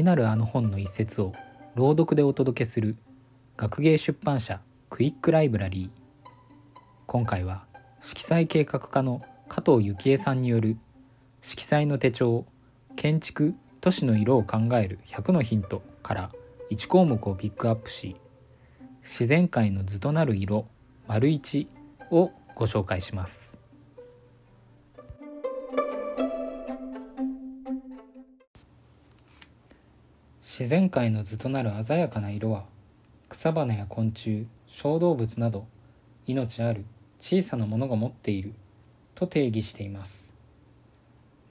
になるあの本の一節を朗読でお届けする学芸出版社クイックライブラリー。今回は色彩計画課の加藤幸恵さんによる色彩の手帳建築都市の色を考える100のヒントから1項目をピックアップし自然界の図となる色丸1をご紹介します。自然界の図となる鮮やかな色は草花や昆虫小動物など命ある小さなものが持っていると定義しています。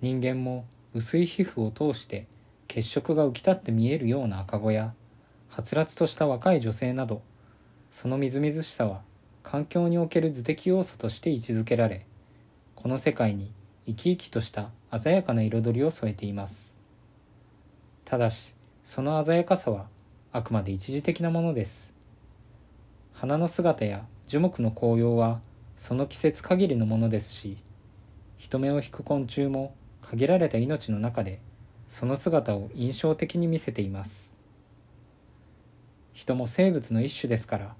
人間も薄い皮膚を通して血色が浮き立って見えるような赤子やはつらつとした若い女性などそのみずみずしさは環境における図的要素として位置づけられこの世界に生き生きとした鮮やかな彩りを添えています。ただしその鮮やかさはあくまで一時的なものです。花の姿や樹木の紅葉はその季節限りのものですし人目を引く昆虫も限られた命の中でその姿を印象的に見せています。人も生物の一種ですから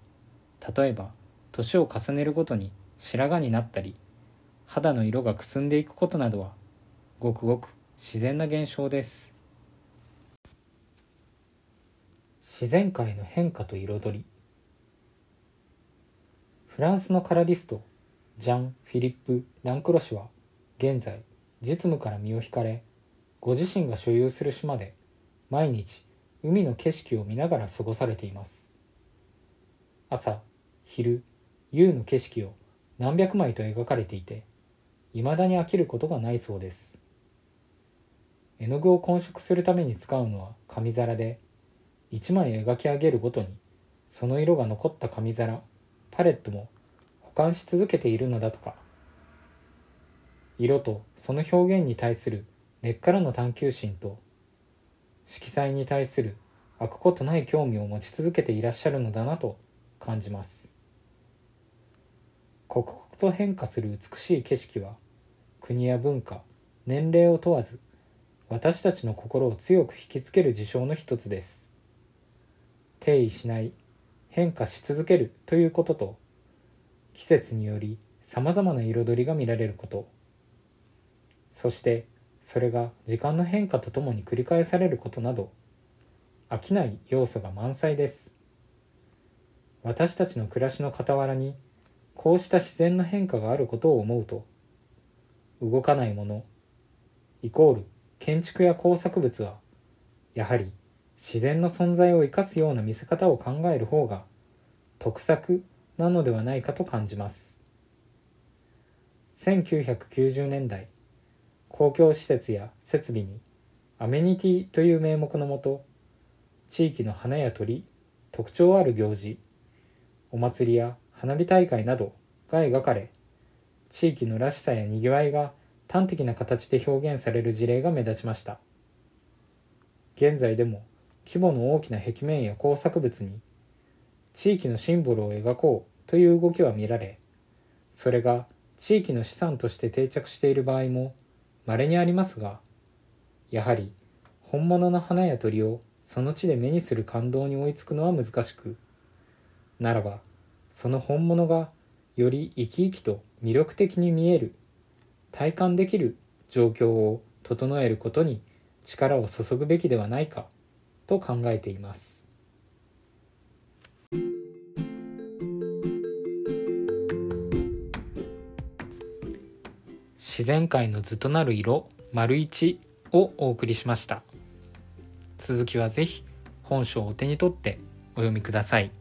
例えば年を重ねるごとに白髪になったり肌の色がくすんでいくことなどはごくごく自然な現象です。自然界の変化と彩り。フランスのカラリストジャン・フィリップ・ランクロ氏は現在実務から身を引かれご自身が所有する島で毎日海の景色を見ながら過ごされています。朝昼夕の景色を何百枚と描かれていていまだに飽きることがないそうです。絵の具を混色するために使うのは紙皿で1枚描き上げるごとにその色が残った紙皿パレットも保管し続けているのだとか。色とその表現に対する根っからの探求心と色彩に対する飽くことない興味を持ち続けていらっしゃるのだなと感じます。刻々と変化する美しい景色は国や文化年齢を問わず私たちの心を強く引きつける事象の一つです。定位しない変化し続けるということと季節によりさまざまな彩りが見られること。そしてそれが時間の変化とともに繰り返されることなど飽きない要素が満載です。私たちの暮らしの傍らにこうした自然の変化があることを思うと動かないものイコール建築や工作物はやはり自然の存在を生かすような見せ方を考える方が得策なのではないかと感じます。1990年代公共施設や設備にアメニティという名目のもと地域の花や鳥特徴ある行事お祭りや花火大会などが描かれ地域のらしさやにぎわいが端的な形で表現される事例が目立ちました。現在でも規模の大きな壁面や工作物に地域のシンボルを描こうという動きは見られそれが地域の資産として定着している場合も稀にありますがやはり本物の花や鳥をその地で目にする感動に追いつくのは難しくならばその本物がより生き生きと魅力的に見える体感できる状況を整えることに力を注ぐべきではないか。と考えています。自然界の図となる色丸一をお送りしました。続きはぜひ本書をお手に取ってお読みください。